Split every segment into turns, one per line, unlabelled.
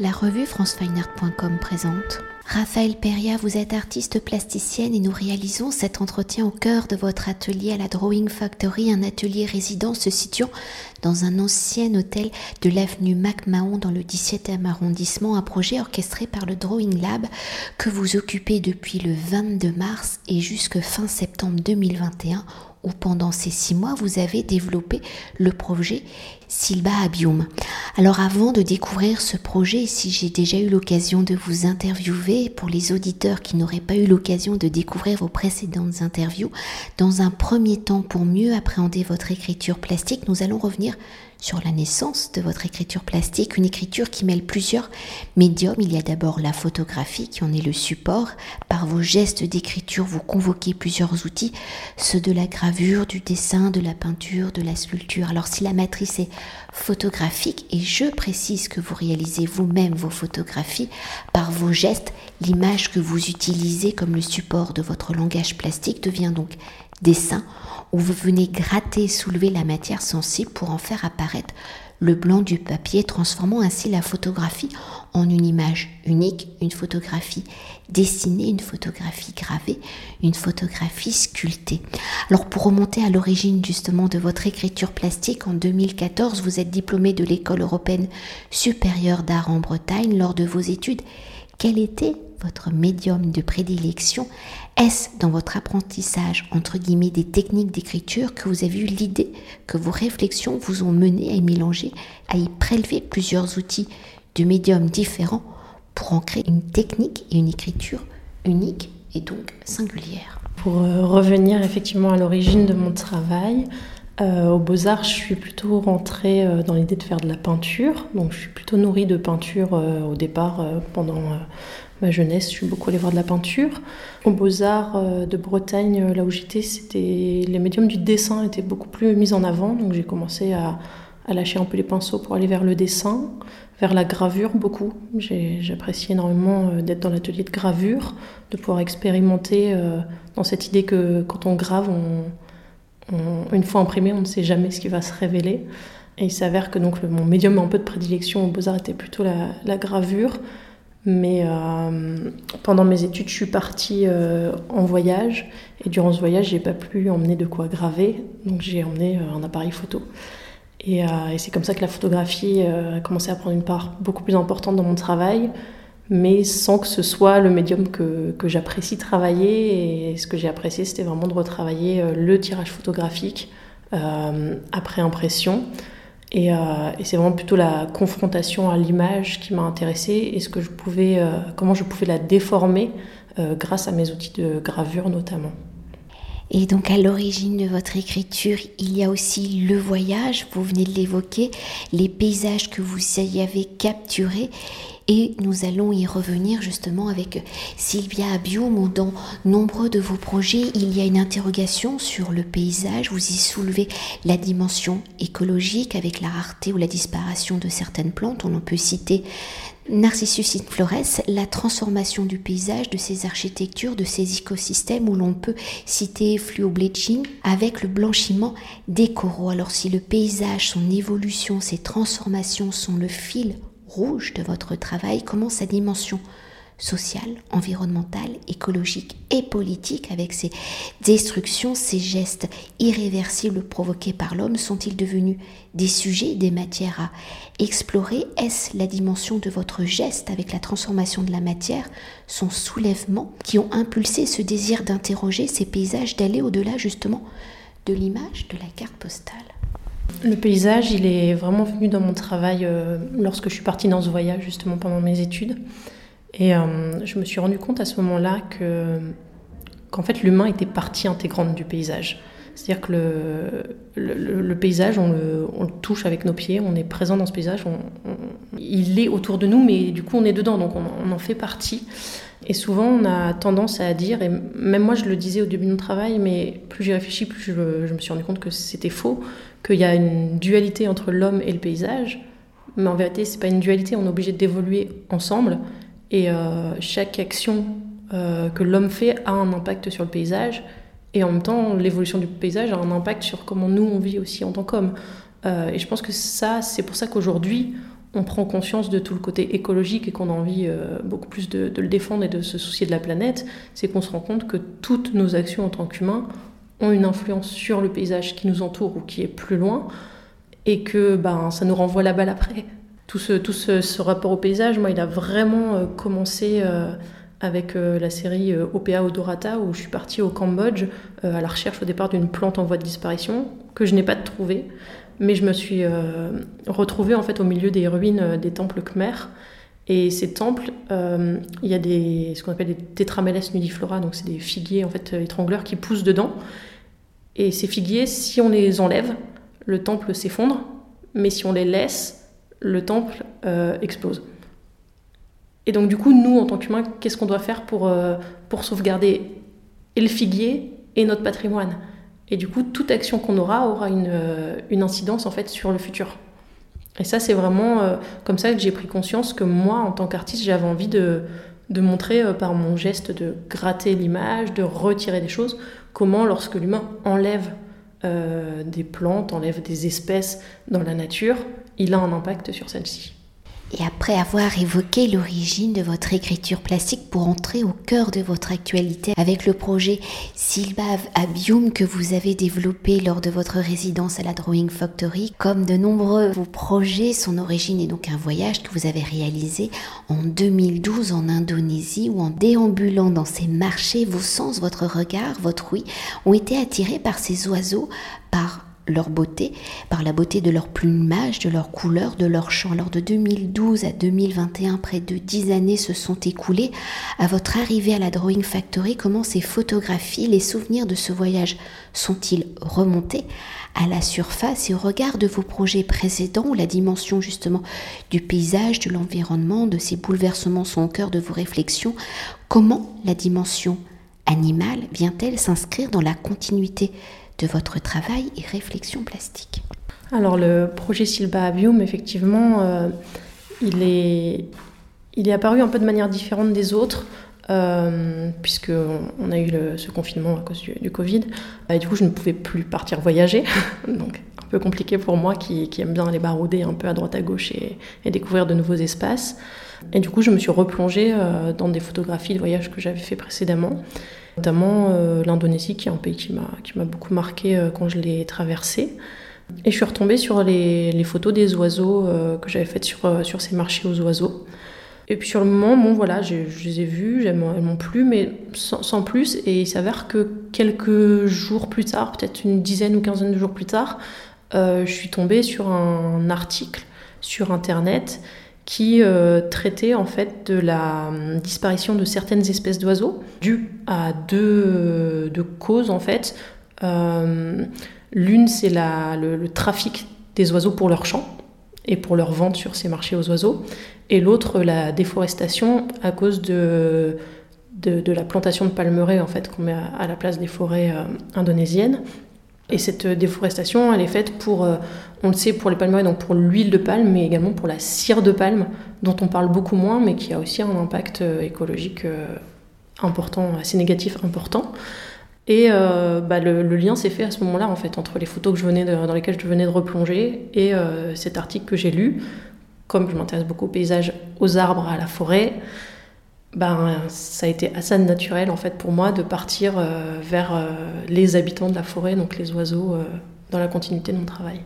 La revue francefineart.com présente. Raphaël Peria, vous êtes artiste plasticienne et nous réalisons cet entretien au cœur de votre atelier à la Drawing Factory, un atelier résident se situant dans un ancien hôtel de l'avenue MacMahon dans le 17e arrondissement, un projet orchestré par le Drawing Lab que vous occupez depuis le 22 mars et jusque fin septembre 2021 où pendant ces six mois, vous avez développé le projet Silba Abium. Alors avant de découvrir ce projet, si j'ai déjà eu l'occasion de vous interviewer, pour les auditeurs qui n'auraient pas eu l'occasion de découvrir vos précédentes interviews, dans un premier temps, pour mieux appréhender votre écriture plastique, nous allons revenir sur la naissance de votre écriture plastique, une écriture qui mêle plusieurs médiums. Il y a d'abord la photographie qui en est le support. Par vos gestes d'écriture, vous convoquez plusieurs outils, ceux de la gravure, du dessin, de la peinture, de la sculpture. Alors si la matrice est photographique, et je précise que vous réalisez vous-même vos photographies, par vos gestes, l'image que vous utilisez comme le support de votre langage plastique devient donc dessin où vous venez gratter soulever la matière sensible pour en faire apparaître le blanc du papier, transformant ainsi la photographie en une image unique, une photographie dessinée, une photographie gravée, une photographie sculptée. Alors pour remonter à l'origine justement de votre écriture plastique, en 2014, vous êtes diplômé de l'école européenne supérieure d'art en Bretagne lors de vos études. Quel était votre médium de prédilection Est-ce dans votre apprentissage, entre guillemets, des techniques d'écriture que vous avez eu l'idée que vos réflexions vous ont mené à y mélanger, à y prélever plusieurs outils de médiums différents pour en créer une technique et une écriture unique et donc singulière
Pour euh, revenir effectivement à l'origine de mon travail, euh, au Beaux-Arts, je suis plutôt rentrée euh, dans l'idée de faire de la peinture. Donc, je suis plutôt nourrie de peinture au départ pendant ma jeunesse, je suis beaucoup allée voir de la peinture. Au Beaux-Arts euh, de Bretagne, euh, là où j'étais, c'était les médiums du dessin étaient beaucoup plus mis en avant, donc j'ai commencé à, lâcher un peu les pinceaux pour aller vers le dessin, vers la gravure beaucoup. J'apprécie énormément euh, d'être dans l'atelier de gravure, de pouvoir expérimenter dans cette idée que quand on grave, une fois imprimé, on ne sait jamais ce qui va se révéler. Et il s'avère que donc mon médium un peu de prédilection au Beaux-Arts était plutôt la gravure. Mais euh, pendant mes études, je suis partie euh, en voyage. Et durant ce voyage, j'ai pas pu emmener de quoi graver. Donc j'ai emmené euh, un appareil photo. Et, c'est comme ça que la photographie a commencé à prendre une part beaucoup plus importante dans mon travail. Mais sans que ce soit le médium que, que j'apprécie travailler. Et ce que j'ai apprécié, c'était vraiment de retravailler le tirage photographique après impression. Euh, et, c'est vraiment plutôt la confrontation à l'image qui m'a intéressée et ce que je pouvais, euh, comment je pouvais la déformer euh, grâce à mes outils de gravure notamment.
Et donc à l'origine de votre écriture, il y a aussi le voyage, vous venez de l'évoquer, les paysages que vous y avez capturés et nous allons y revenir justement avec Sylvia Abium, dans nombreux de vos projets, il y a une interrogation sur le paysage. Vous y soulevez la dimension écologique avec la rareté ou la disparition de certaines plantes. On en peut citer Narcissus in Flores, la transformation du paysage, de ses architectures, de ses écosystèmes, où l'on peut citer fluo bleaching avec le blanchiment des coraux. Alors si le paysage, son évolution, ses transformations sont le fil rouge de votre travail, comment sa dimension sociale, environnementale, écologique et politique, avec ces destructions, ces gestes irréversibles provoqués par l'homme, sont-ils devenus des sujets, des matières à explorer? Est-ce la dimension de votre geste avec la transformation de la matière, son soulèvement, qui ont impulsé ce désir d'interroger ces paysages, d'aller au-delà justement de l'image de la carte postale?
Le paysage, il est vraiment venu dans mon travail euh, lorsque je suis partie dans ce voyage, justement pendant mes études. Et euh, je me suis rendu compte à ce moment-là que, qu'en fait, l'humain était partie intégrante du paysage. C'est-à-dire que le, le, paysage, on le, on le, touche avec nos pieds, on est présent dans ce paysage, il est autour de nous, mais du coup, on est dedans, donc on, en fait partie. Et souvent, on a tendance à dire, et même moi je le disais au début de mon travail, mais plus j'y réfléchis, plus je, je, me suis rendu compte que c'était faux, qu'il y a une dualité entre l'homme et le paysage. Mais en vérité, c'est pas une dualité, on est obligé d'évoluer ensemble. Et euh, chaque action euh, que l'homme fait a un impact sur le paysage. Et en même temps, l'évolution du paysage a un impact sur comment nous on vit aussi en tant qu'hommes. Euh, et je pense que ça, c'est pour ça qu'aujourd'hui, on prend conscience de tout le côté écologique et qu'on a envie beaucoup plus de, le défendre et de se soucier de la planète, c'est qu'on se rend compte que toutes nos actions en tant qu'humains ont une influence sur le paysage qui nous entoure ou qui est plus loin, et que ben, ça nous renvoie la balle après. Tout ce, tout ce, rapport au paysage, moi, il a vraiment euh, commencé euh, avec la série OPA Odorata, où je suis partie au Cambodge à la recherche au départ d'une plante en voie de disparition, que je n'ai pas trouvée mais je me suis euh, retrouvée en fait au milieu des ruines euh, des temples khmers. Et ces temples, euh, il y a des, ce qu'on appelle des tétrameles nudiflora, donc c'est des figuiers en fait étrangleurs qui poussent dedans. Et ces figuiers, si on les enlève, le temple s'effondre, mais si on les laisse, le temple explose. Et donc du coup, nous, en tant qu'humains, qu'est-ce qu'on doit faire pour, pour sauvegarder et le figuier et notre patrimoine? Et du coup, toute action qu'on aura aura une, euh, une, incidence en fait sur le futur. Et ça, c'est vraiment euh, comme ça que j'ai pris conscience que moi, en tant qu'artiste, j'avais envie de, de montrer euh, par mon geste de gratter l'image, de retirer des choses, comment lorsque l'humain enlève des plantes, enlève des espèces dans la nature, il a un impact sur celle-ci.
Et après avoir évoqué l'origine de votre écriture plastique pour entrer au cœur de votre actualité avec le projet Silbav Abium que vous avez développé lors de votre résidence à la Drawing Factory, comme de nombreux vos projets, son origine est donc un voyage que vous avez réalisé en 2012 en Indonésie où en déambulant dans ces marchés, vos sens, votre regard, votre oui ont été attirés par ces oiseaux, par leur beauté, par la beauté de leur plumage, de leur couleur, de leur chant. Alors de 2012 à 2021, près de 10 années se sont écoulées. À votre arrivée à la Drawing Factory, comment ces photographies, les souvenirs de ce voyage sont-ils remontés à la surface et au regard de vos projets précédents où la dimension justement du paysage, de l'environnement, de ces bouleversements sont au cœur de vos réflexions Comment la dimension animale vient-elle s'inscrire dans la continuité de votre travail et réflexion plastique
Alors le projet Silba Avium, effectivement, euh, il, est, il est apparu un peu de manière différente des autres. Euh, puisqu'on a eu ce confinement à cause du, Covid. Et du coup, je ne pouvais plus partir voyager. Donc, un peu compliqué pour moi qui, aime bien aller barouder un peu à droite à gauche et, découvrir de nouveaux espaces. Et du coup, je me suis replongée euh, dans des photographies de voyage que j'avais fait précédemment notamment euh, l'Indonésie qui est un pays qui m'a beaucoup marqué euh, quand je l'ai traversé. Et je suis retombée sur les, photos des oiseaux euh, que j'avais faites sur, sur ces marchés aux oiseaux. Et puis sur le moment, bon voilà, je, les ai vus, elles m'ont plu, mais sans, plus. Et il s'avère que quelques jours plus tard, peut-être une dizaine ou quinzaine de jours plus tard, je suis tombée sur un article sur Internet qui euh, traitait en fait de la hum, disparition de certaines espèces d'oiseaux due à deux, causes en fait. Euh, l'une c'est le, le, trafic des oiseaux pour leur chant et pour leur vente sur ces marchés aux oiseaux, et l'autre la déforestation à cause de, de, la plantation de palmeraies en fait qu'on met à, la place des forêts euh, indonésiennes. Et cette déforestation, elle est faite pour, euh, on le sait, pour les palmeraies, donc pour l'huile de palme, mais également pour la cire de palme, dont on parle beaucoup moins, mais qui a aussi un impact euh, écologique euh, important, assez négatif important. Et bah, le, lien s'est fait à ce moment-là, en fait, entre les photos que je venais dans lesquelles je venais de replonger et cet article que j'ai lu. Comme je m'intéresse beaucoup aux paysages, aux arbres, à la forêt, ben, ça a été assez naturel en fait pour moi de partir euh, vers euh, les habitants de la forêt, donc les oiseaux, euh, dans la continuité de mon travail.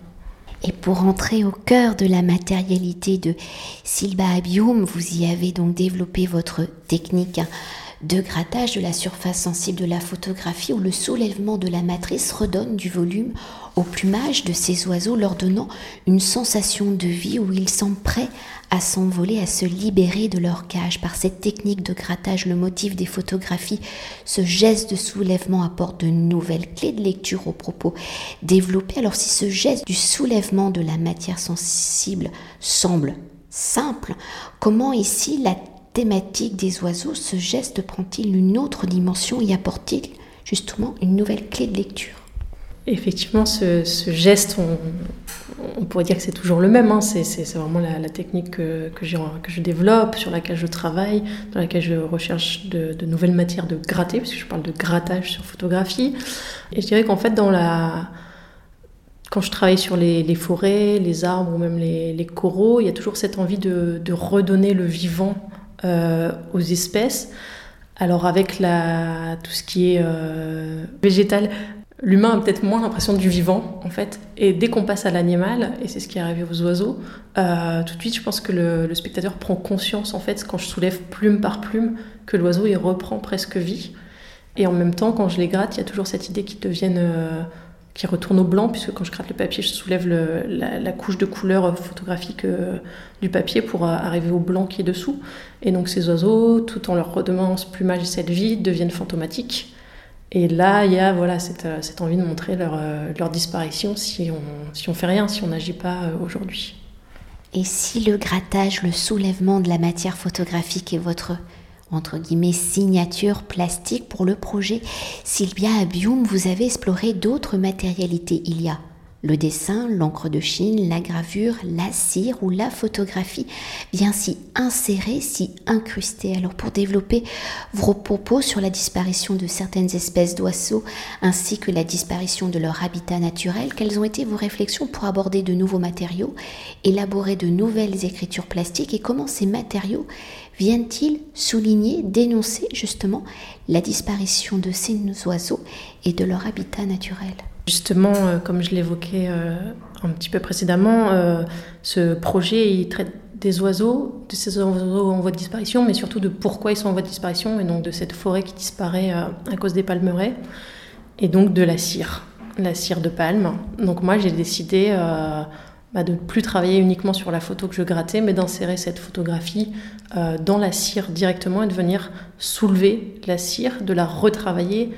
Et pour entrer au cœur de la matérialité de Silba Abium, vous y avez donc développé votre technique de grattage de la surface sensible de la photographie où le soulèvement de la matrice redonne du volume au plumage de ces oiseaux, leur donnant une sensation de vie où ils semblent prêts à s'envoler, à se libérer de leur cage. Par cette technique de grattage, le motif des photographies, ce geste de soulèvement apporte de nouvelles clés de lecture aux propos développés. Alors si ce geste du soulèvement de la matière sensible semble simple, comment ici la thématique des oiseaux, ce geste prend-il une autre dimension? Et apporte-t-il justement une nouvelle clé de lecture?
Effectivement, ce, geste, on, pourrait dire que c'est toujours le même. Hein. C'est, vraiment la, technique que, que, je développe, sur laquelle je travaille, dans laquelle je recherche de, nouvelles matières de gratter, puisque je parle de grattage sur photographie. Et je dirais qu'en fait, dans la, quand je travaille sur les, forêts, les arbres ou même les, coraux, il y a toujours cette envie de, redonner le vivant aux espèces. Alors avec la, tout ce qui est végétal, l'humain a peut-être moins l'impression du vivant, en fait. Et dès qu'on passe à l'animal, et c'est ce qui est arrivé aux oiseaux, euh, tout de suite, je pense que le, spectateur prend conscience, en fait, quand je soulève plume par plume, que l'oiseau, il reprend presque vie. Et en même temps, quand je les gratte, il y a toujours cette idée qu'ils deviennent... Euh, qui retourne au blanc, puisque quand je gratte le papier, je soulève la, couche de couleur photographique euh, du papier pour arriver au blanc qui est dessous. Et donc ces oiseaux, tout en leur redemandant ce plumage et cette vie, deviennent fantomatiques. Et là, il y a voilà, cette, euh, envie de montrer leur, euh, leur disparition si on si on fait rien, si on n'agit pas euh, aujourd'hui.
Et si le grattage, le soulèvement de la matière photographique est votre entre guillemets signature plastique pour le projet Sylvia Abium, vous avez exploré d'autres matérialités. Il y a le dessin, l'encre de Chine, la gravure, la cire ou la photographie vient s'y insérer, s'y incruster. Alors pour développer vos propos sur la disparition de certaines espèces d'oiseaux ainsi que la disparition de leur habitat naturel, quelles ont été vos réflexions pour aborder de nouveaux matériaux, élaborer de nouvelles écritures plastiques et comment ces matériaux viennent-ils souligner, dénoncer justement la disparition de ces oiseaux et de leur habitat naturel?
Justement, euh, comme je l'évoquais euh, un petit peu précédemment, euh, ce projet traite des oiseaux, de ces oiseaux en voie de disparition, mais surtout de pourquoi ils sont en voie de disparition, et donc de cette forêt qui disparaît à cause des palmeraies, et donc de la cire, la cire de palme. Donc moi j'ai décidé bah, de ne plus travailler uniquement sur la photo que je grattais, mais d'insérer cette photographie dans la cire directement et de venir soulever la cire, de la retravailler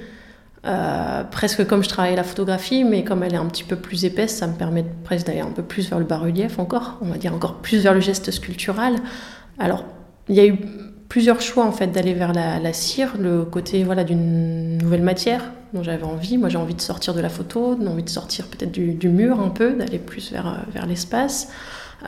euh, presque comme je travaille la photographie, mais comme elle est un petit peu plus épaisse, ça me permet presque d'aller un peu plus vers le bas-relief encore, on va dire encore plus vers le geste sculptural. Alors, il y a eu plusieurs choix en fait d'aller vers la, cire, le côté voilà d'une nouvelle matière dont j'avais envie. Moi, j'ai envie de sortir de la photo, envie de sortir peut-être du, du, mur un peu, d'aller plus vers, vers l'espace.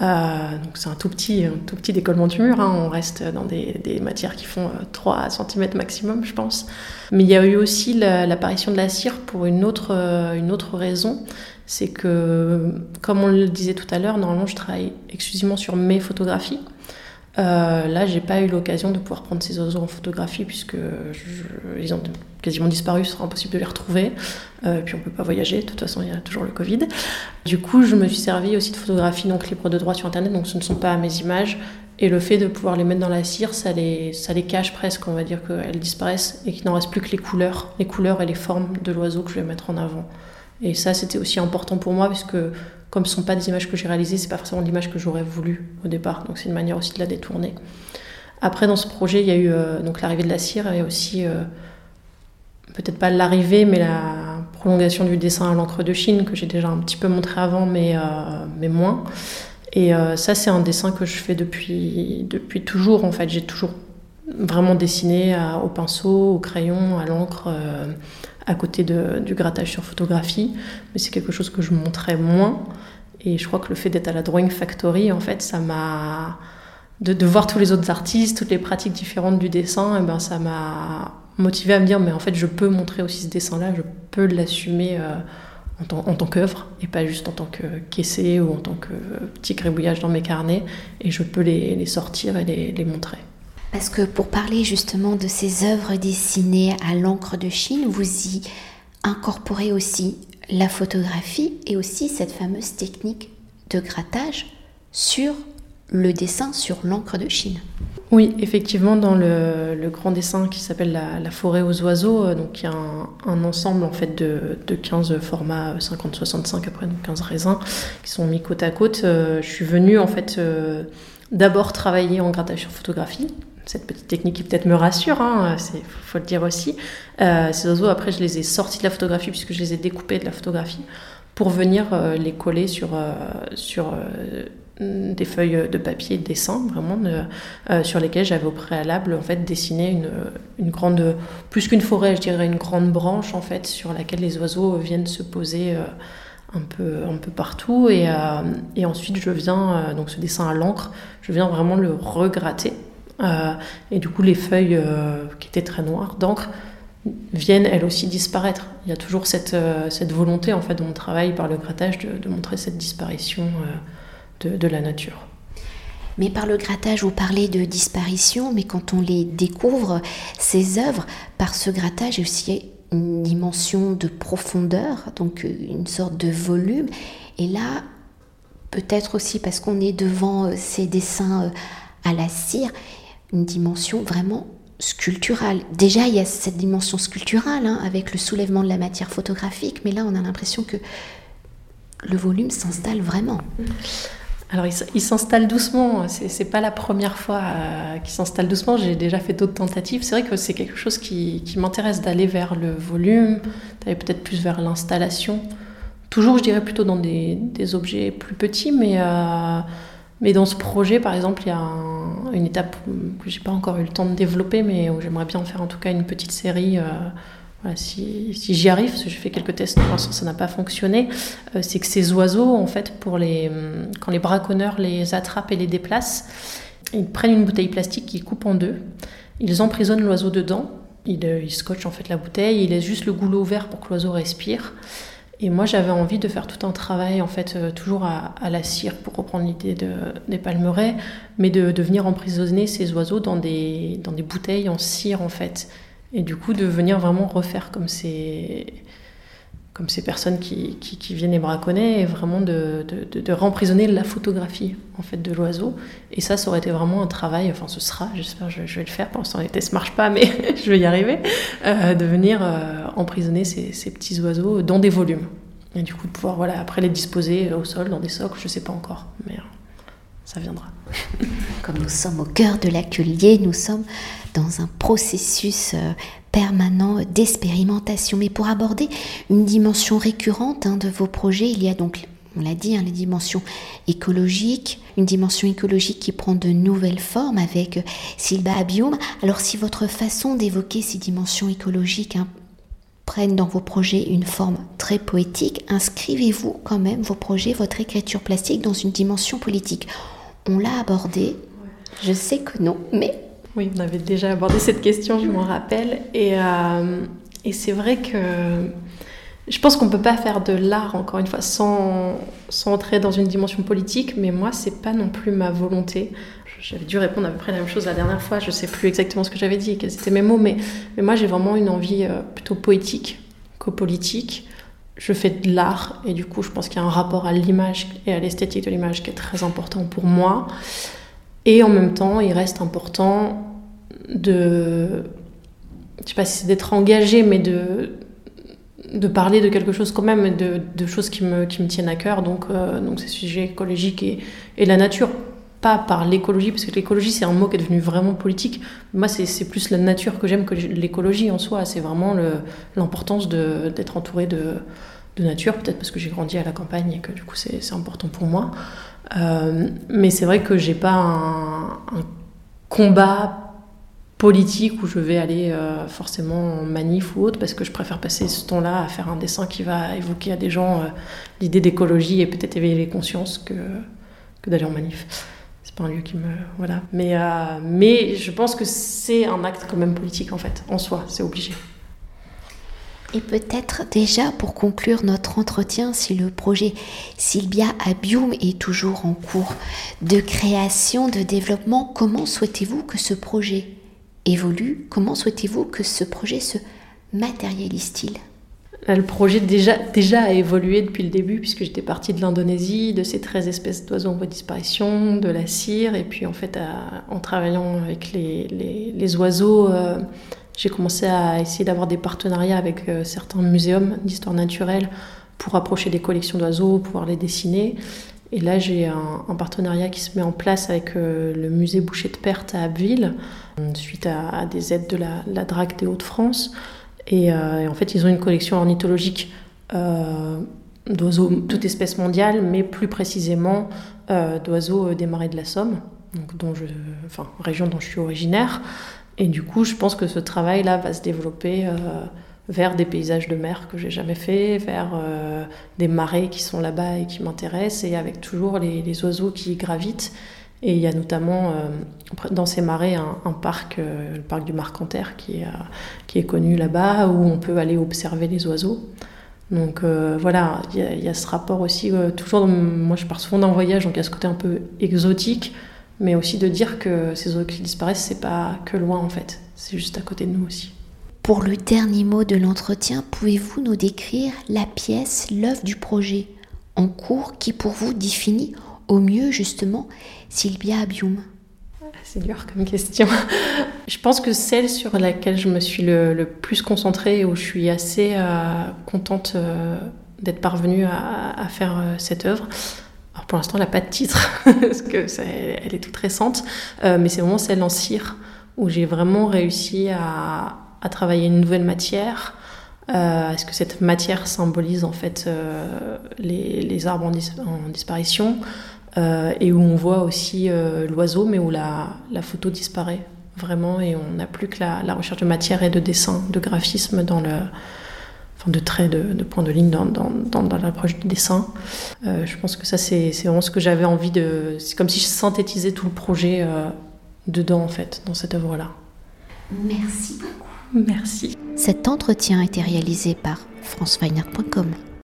Euh, donc c'est un tout petit, un tout petit décollement du mur. Hein. On reste dans des, des, matières qui font 3 euh, cm maximum, je pense. Mais il y a eu aussi l'apparition de la cire pour une autre, euh, une autre raison. C'est que, comme on le disait tout à l'heure, normalement je travaille exclusivement sur mes photographies. Euh, là, j'ai pas eu l'occasion de pouvoir prendre ces oiseaux en photographie puisque ils ont quasiment disparu, ce sera impossible de les retrouver. Euh, puis on peut pas voyager, de toute façon il y a toujours le Covid. Du coup, je me suis servi aussi de photographies donc libres de droit sur Internet, donc ce ne sont pas mes images. Et le fait de pouvoir les mettre dans la cire, ça les, ça les cache presque, on va dire qu'elles disparaissent et qu'il n'en reste plus que les couleurs, les couleurs et les formes de l'oiseau que je vais mettre en avant. Et ça, c'était aussi important pour moi puisque comme ce ne sont pas des images que j'ai réalisées, c'est pas forcément l'image que j'aurais voulu au départ. Donc c'est une manière aussi de la détourner. Après, dans ce projet, il y a eu euh, donc l'arrivée de la cire et aussi, euh, peut-être pas l'arrivée, mais la prolongation du dessin à l'encre de Chine que j'ai déjà un petit peu montré avant, mais, euh, mais moins. Et ça, c'est un dessin que je fais depuis, depuis toujours. En fait, j'ai toujours vraiment dessiné au pinceau, au crayon, à l'encre à côté du grattage sur photographie, mais c'est quelque chose que je montrais moins. Et je crois que le fait d'être à la Drawing Factory, en fait, ça m'a. De, voir tous les autres artistes, toutes les pratiques différentes du dessin, et eh ben ça m'a motivé à me dire mais en fait je peux montrer aussi ce dessin-là, je peux l'assumer euh, en, tant, qu'œuvre et pas juste en tant que qu'essai ou en tant que petit gribouillage dans mes carnets, et je peux les, sortir et les montrer.
Parce que pour parler justement de ces œuvres dessinées à l'encre de Chine, vous y incorporez aussi la photographie et aussi cette fameuse technique de grattage sur le dessin sur l'encre de Chine.
Oui, effectivement, dans le, grand dessin qui s'appelle la, forêt aux oiseaux, euh, donc il y a un, ensemble en fait de, 15 formats 50-65 euh, après donc 15 raisins qui sont mis côte à côte. Euh, je suis venue en fait d'abord travailler en grattage sur photographie, cette petite technique qui peut-être me rassure, hein, il faut le dire aussi. Euh, ces oiseaux, après, je les ai sortis de la photographie puisque je les ai découpés de la photographie pour venir euh, les coller sur, euh, sur des feuilles de papier de dessin, vraiment, sur lesquelles j'avais au préalable en fait dessiné une, une grande, plus qu'une forêt, je dirais une grande branche en fait sur laquelle les oiseaux viennent se poser un peu, un peu partout. Et, et ensuite, je viens, donc ce dessin à l'encre, je viens vraiment le regratter euh, et du coup, les feuilles euh, qui étaient très noires d'encre viennent elles aussi disparaître. Il y a toujours cette, cette volonté en fait de mon travail par le grattage de, montrer cette disparition de, de la nature.
Mais par le grattage, vous parlez de disparition, mais quand on les découvre, ces œuvres, par ce grattage, il y a aussi une dimension de profondeur, donc une sorte de volume. Et là, peut-être aussi parce qu'on est devant euh, ces dessins euh, à la cire, une dimension vraiment sculpturale. Déjà, il y a cette dimension sculpturale hein, avec le soulèvement de la matière photographique, mais là, on a l'impression que le volume s'installe vraiment.
Alors, il s'installe doucement. C'est pas la première fois euh, qu'il s'installe doucement. J'ai déjà fait d'autres tentatives. C'est vrai que c'est quelque chose qui, m'intéresse d'aller vers le volume, d'aller peut-être plus vers l'installation. Toujours, je dirais plutôt dans des, objets plus petits, mais, euh, mais dans ce projet, par exemple, il y a une étape que j'ai pas encore eu le temps de développer, mais où j'aimerais bien faire en tout cas une petite série. Euh, si, j'y arrive, parce que j'ai fait quelques tests, pour l'instant ça n'a pas fonctionné, euh, c'est que ces oiseaux, en fait, pour les, quand les braconneurs les attrapent et les déplacent, ils prennent une bouteille plastique qu'ils coupent en deux, ils emprisonnent l'oiseau dedans, ils, ils, scotchent en fait la bouteille, ils laissent juste le goulot ouvert pour que l'oiseau respire. Et moi, j'avais envie de faire tout un travail, en fait, euh, toujours à, la cire, pour reprendre l'idée de, des palmeraies, mais de, de, venir emprisonner ces oiseaux dans des, dans des bouteilles en cire, en fait. Et du coup, de venir vraiment refaire comme ces, comme ces personnes qui, viennent les braconner, et vraiment de, remprisonner la photographie en fait, de l'oiseau. Et ça, ça aurait été vraiment un travail, enfin ce sera, j'espère, je, je, vais le faire. Pour l'instant, les tests ne marchent pas, mais je vais y arriver, euh, de venir euh, emprisonner ces, petits oiseaux dans des volumes. Et du coup, de pouvoir voilà, après les disposer au sol, dans des socles, je ne sais pas encore. Euh, ça viendra.
Comme nous sommes au cœur de l'atelier, nous sommes dans un processus euh, permanent d'expérimentation. Mais pour aborder une dimension récurrente hein, de vos projets, il y a donc, on l'a dit, hein, les dimensions écologiques, une dimension écologique qui prend de nouvelles formes avec euh, Silba Abium. Alors si votre façon d'évoquer ces dimensions écologiques hein, prennent dans vos projets une forme très poétique, inscrivez-vous quand même vos projets, votre écriture plastique dans une dimension politique. On l'a abordé, je sais que non, mais...
Oui, on avait déjà abordé cette question, je m'en rappelle, et, euh, et c'est vrai que je pense qu'on ne peut pas faire de l'art, encore une fois, sans, sans entrer dans une dimension politique, mais moi, c'est pas non plus ma volonté. J'avais dû répondre à peu près la même chose la dernière fois, je sais plus exactement ce que j'avais dit, quels étaient mes mots, mais, mais moi, j'ai vraiment une envie euh, plutôt poétique qu'au politique je fais de l'art et du coup je pense qu'il y a un rapport à l'image et à l'esthétique de l'image qui est très important pour moi. Et en même temps, il reste important de, je sais pas si c'est d'être engagé, mais de, de parler de quelque chose quand même, de, de choses qui me, qui me tiennent à cœur, donc, euh, donc ces sujets écologiques et, et la nature. Pas par l'écologie, parce que l'écologie c'est un mot qui est devenu vraiment politique. Moi c'est plus la nature que j'aime que l'écologie en soi. C'est vraiment l'importance d'être entouré de, de nature, peut-être parce que j'ai grandi à la campagne et que du coup c'est important pour moi. Euh, mais c'est vrai que j'ai pas un, combat politique où je vais aller euh, forcément en manif ou autre parce que je préfère passer ce temps-là à faire un dessin qui va évoquer à des gens euh, l'idée d'écologie et peut-être éveiller les consciences que, que d'aller en manif. Pas un lieu qui me voilà. Mais mais je pense que c'est un acte quand même politique en fait en soi, c'est obligé.
Et peut-être déjà pour conclure notre entretien, si le projet Sylvia Abium est toujours en cours de création, de développement, comment souhaitez-vous que ce projet évolue? Comment souhaitez-vous que ce projet se matérialise-t-il?
Le projet déjà, déjà a évolué depuis le début, puisque j'étais partie de l'Indonésie, de ces 13 espèces d'oiseaux en voie de disparition, de la cire, et puis en fait, en travaillant avec les, les, oiseaux, euh, j'ai commencé à essayer d'avoir des partenariats avec euh, certains muséums d'histoire naturelle pour approcher des collections d'oiseaux, pouvoir les dessiner. Et là, j'ai un, partenariat qui se met en place avec euh, le musée Boucher de Perte à Abbeville, suite à, des aides de la, la DRAC des Hauts-de-France. Et, euh, et, en fait, ils ont une collection ornithologique d'oiseaux, toute espèce mondiale, mais plus précisément d'oiseaux des marais de la Somme, donc dont je, enfin, région dont je suis originaire. Et du coup, je pense que ce travail-là va se développer euh, vers des paysages de mer que j'ai jamais fait, vers euh, des marais qui sont là-bas et qui m'intéressent, et avec toujours les, oiseaux qui gravitent. Et il y a notamment dans ces marais un, parc, le parc du Marcanterre, qui est, qui est connu là-bas, où on peut aller observer les oiseaux. Donc voilà, il y, a ce rapport aussi, toujours, moi je pars souvent d'un voyage, donc il y a ce côté un peu exotique, mais aussi de dire que ces oiseaux qui disparaissent, c'est pas que loin en fait, c'est juste à côté de nous aussi.
Pour le dernier mot de l'entretien, pouvez-vous nous décrire la pièce, l'œuvre du projet en cours qui pour vous définit au mieux justement Sylvia Abium
c'est dur comme question. je pense que celle sur laquelle je me suis le, plus concentrée et où je suis assez euh, contente euh, d'être parvenue à, faire euh, cette œuvre. Alors pour l'instant, elle n'a pas de titre, parce que elle est toute récente, mais c'est vraiment celle en cire où j'ai vraiment réussi à, travailler une nouvelle matière. Est-ce que cette matière symbolise en fait les, arbres en, disparition? Euh, et où on voit aussi euh, l'oiseau, mais où la, la, photo disparaît vraiment et on n'a plus que la, la, recherche de matière et de dessin, de graphisme dans le, enfin de traits, de, de points de ligne dans, dans, dans, dans l'approche du dessin. Euh, je pense que ça c'est vraiment ce que j'avais envie de. C'est comme si je synthétisais tout le projet dedans en fait, dans cette œuvre-là.
Merci beaucoup.
Merci.
Cet entretien a été réalisé par franceweiner.com.